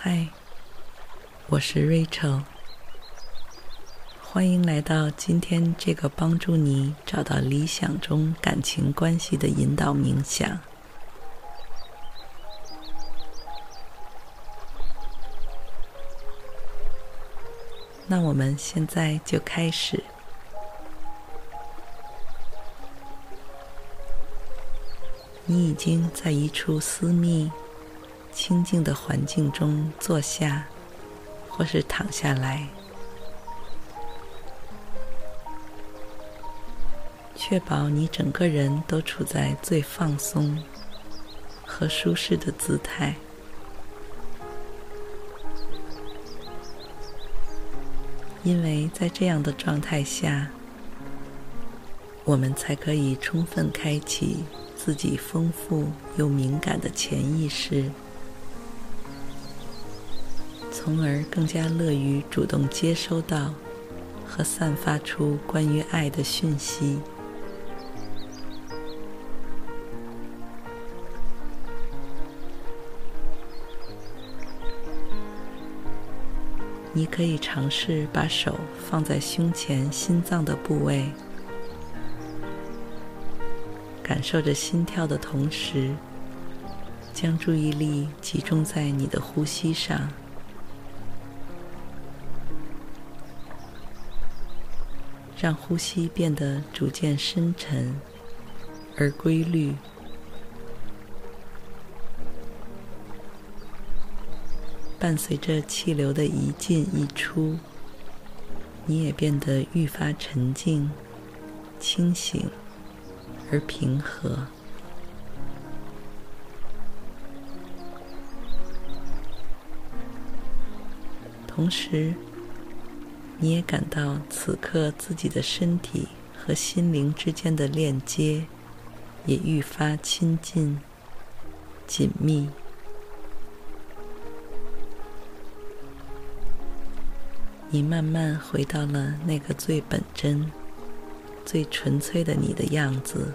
嗨，我是 Rachel，欢迎来到今天这个帮助你找到理想中感情关系的引导冥想。那我们现在就开始。你已经在一处私密、清静的环境中坐下，或是躺下来，确保你整个人都处在最放松和舒适的姿态，因为在这样的状态下，我们才可以充分开启自己丰富又敏感的潜意识。从而更加乐于主动接收到和散发出关于爱的讯息。你可以尝试把手放在胸前心脏的部位，感受着心跳的同时，将注意力集中在你的呼吸上。让呼吸变得逐渐深沉而规律，伴随着气流的一进一出，你也变得愈发沉静、清醒而平和。同时，你也感到此刻自己的身体和心灵之间的链接也愈发亲近、紧密。你慢慢回到了那个最本真、最纯粹的你的样子。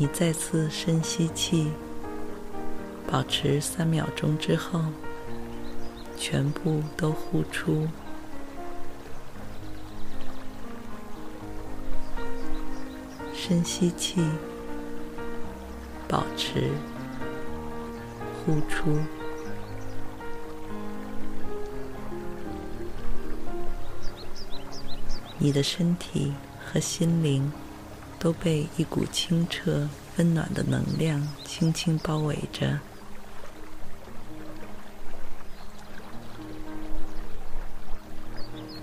你再次深吸气，保持三秒钟之后，全部都呼出。深吸气，保持，呼出。你的身体和心灵。都被一股清澈、温暖的能量轻轻包围着，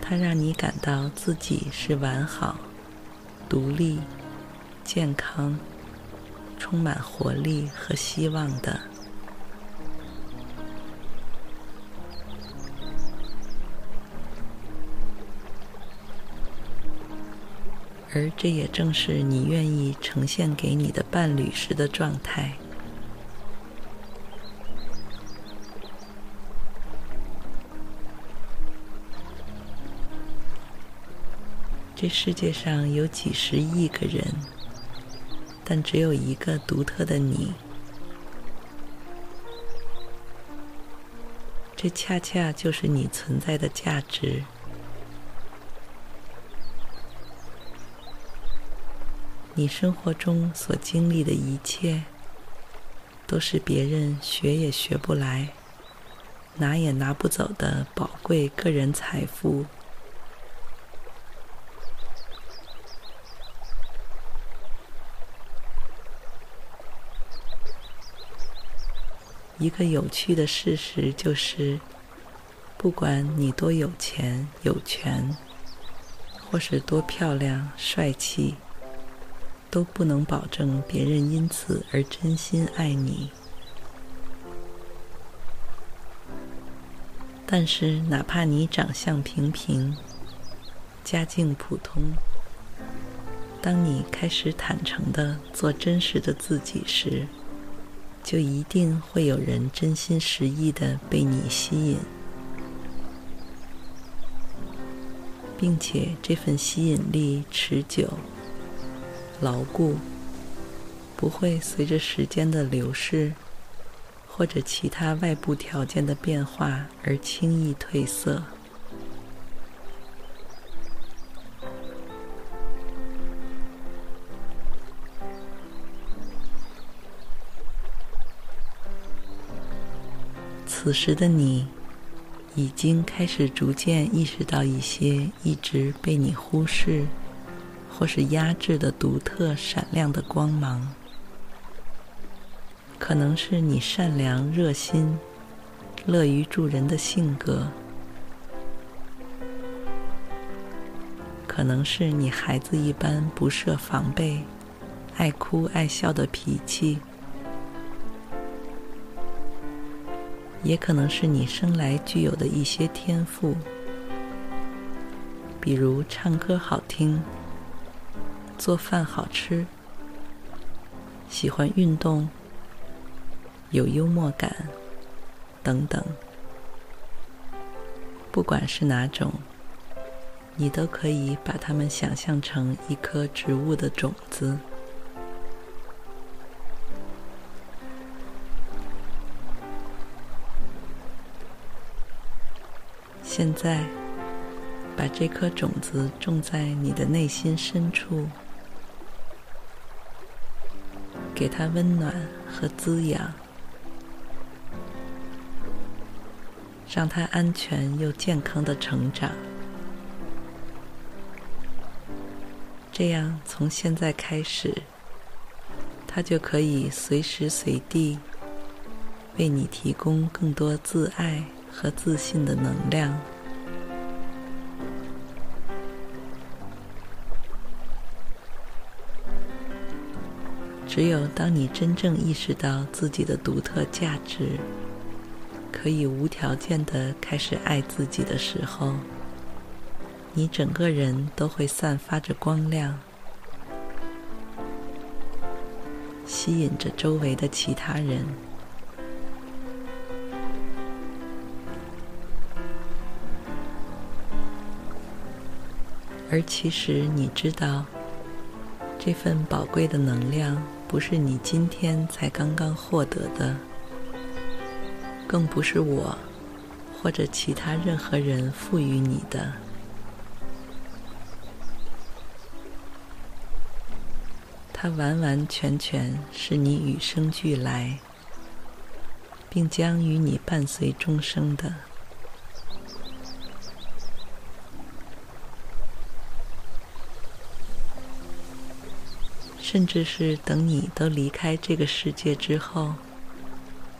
它让你感到自己是完好、独立、健康、充满活力和希望的。而这也正是你愿意呈现给你的伴侣时的状态。这世界上有几十亿个人，但只有一个独特的你。这恰恰就是你存在的价值。你生活中所经历的一切，都是别人学也学不来、拿也拿不走的宝贵个人财富。一个有趣的事实就是，不管你多有钱有权，或是多漂亮帅气，都不能保证别人因此而真心爱你。但是，哪怕你长相平平，家境普通，当你开始坦诚地做真实的自己时，就一定会有人真心实意的被你吸引。并且这份吸引力持久、牢固，不会随着时间的流逝或者其他外部条件的变化而轻易褪色。此时的你。已经开始逐渐意识到一些一直被你忽视或是压制的独特闪亮的光芒，可能是你善良、热心、乐于助人的性格，可能是你孩子一般不设防备、爱哭爱笑的脾气。也可能是你生来具有的一些天赋，比如唱歌好听、做饭好吃、喜欢运动、有幽默感等等。不管是哪种，你都可以把它们想象成一颗植物的种子。现在，把这颗种子种在你的内心深处，给他温暖和滋养，让他安全又健康的成长。这样，从现在开始，他就可以随时随地为你提供更多自爱和自信的能量。只有当你真正意识到自己的独特价值，可以无条件的开始爱自己的时候，你整个人都会散发着光亮，吸引着周围的其他人。而其实你知道，这份宝贵的能量不是你今天才刚刚获得的，更不是我或者其他任何人赋予你的。它完完全全是你与生俱来，并将与你伴随终生的。甚至是等你都离开这个世界之后，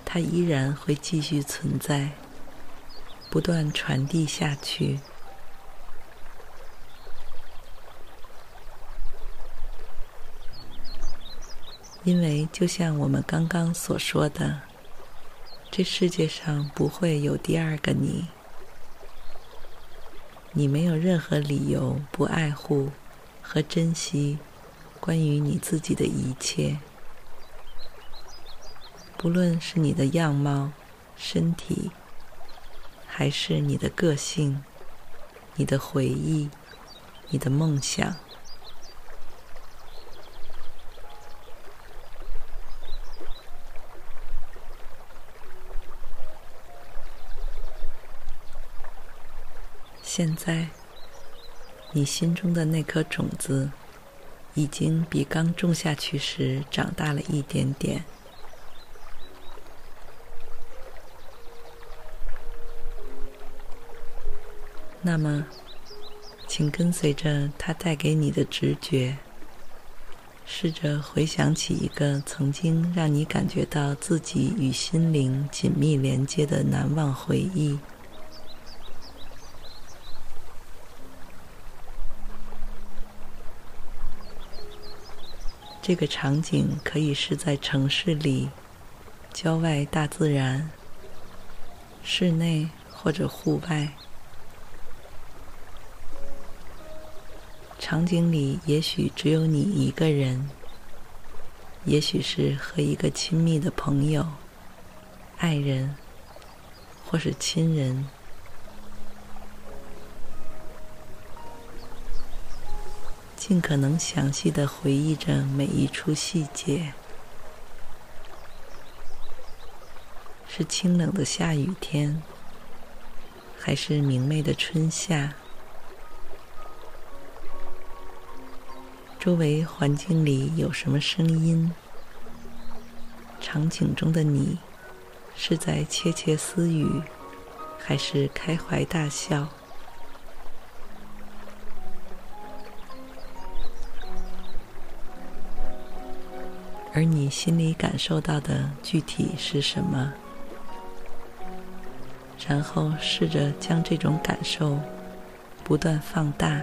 它依然会继续存在，不断传递下去。因为就像我们刚刚所说的，这世界上不会有第二个你，你没有任何理由不爱护和珍惜。关于你自己的一切，不论是你的样貌、身体，还是你的个性、你的回忆、你的梦想，现在，你心中的那颗种子。已经比刚种下去时长大了一点点。那么，请跟随着它带给你的直觉，试着回想起一个曾经让你感觉到自己与心灵紧密连接的难忘回忆，这个场景可以是在城市里、郊外大自然、室内或者户外。场景里也许只有你一个人，也许是和一个亲密的朋友、爱人或是亲人。尽可能详细的回忆着每一处细节，是清冷的下雨天，还是明媚的春夏？周围环境里有什么声音？场景中的你是在窃窃私语，还是开怀大笑？而你心里感受到的具体是什么？然后试着将这种感受不断放大，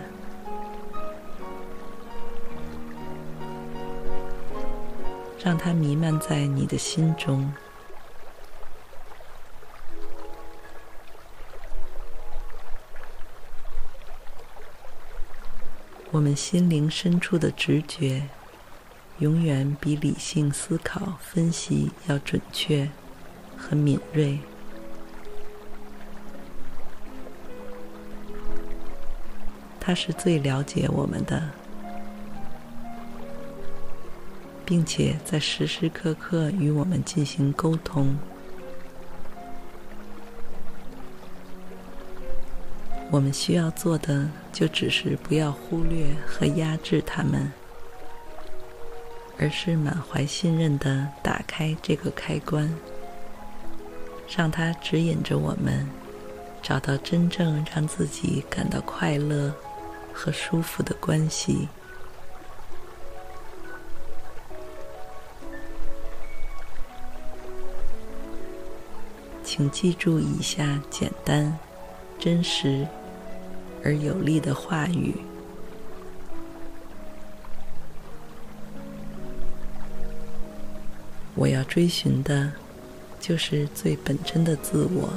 让它弥漫在你的心中。我们心灵深处的直觉。永远比理性思考分析要准确和敏锐。他是最了解我们的，并且在时时刻刻与我们进行沟通。我们需要做的，就只是不要忽略和压制他们。而是满怀信任的打开这个开关，让它指引着我们，找到真正让自己感到快乐和舒服的关系。请记住以下简单、真实而有力的话语。我要追寻的，就是最本真的自我。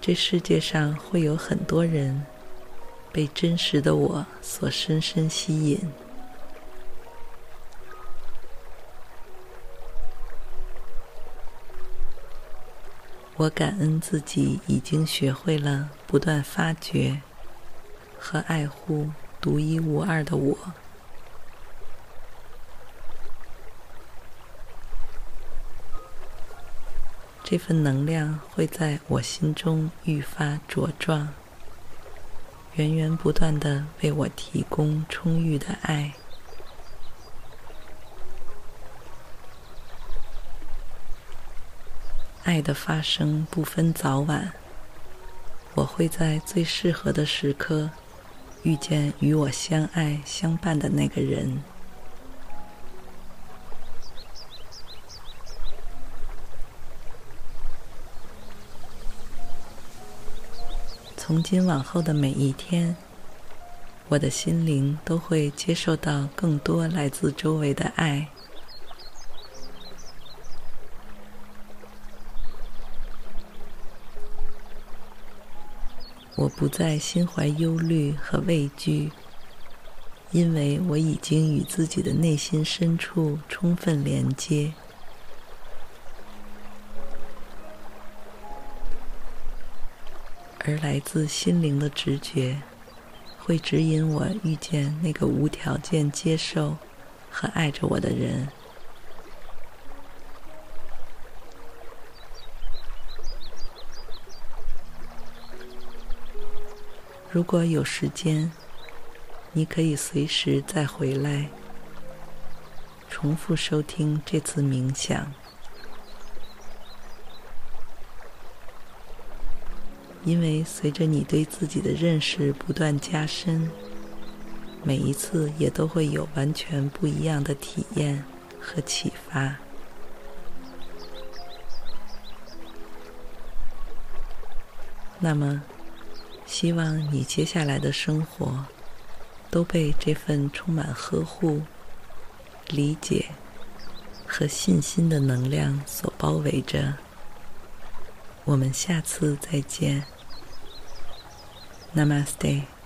这世界上会有很多人被真实的我所深深吸引。我感恩自己已经学会了不断发掘和爱护。独一无二的我，这份能量会在我心中愈发茁壮，源源不断的为我提供充裕的爱。爱的发生不分早晚，我会在最适合的时刻。遇见与我相爱相伴的那个人，从今往后的每一天，我的心灵都会接受到更多来自周围的爱。我不再心怀忧虑和畏惧，因为我已经与自己的内心深处充分连接，而来自心灵的直觉会指引我遇见那个无条件接受和爱着我的人。如果有时间，你可以随时再回来，重复收听这次冥想，因为随着你对自己的认识不断加深，每一次也都会有完全不一样的体验和启发。那么。希望你接下来的生活都被这份充满呵护、理解和信心的能量所包围着。我们下次再见。Namaste。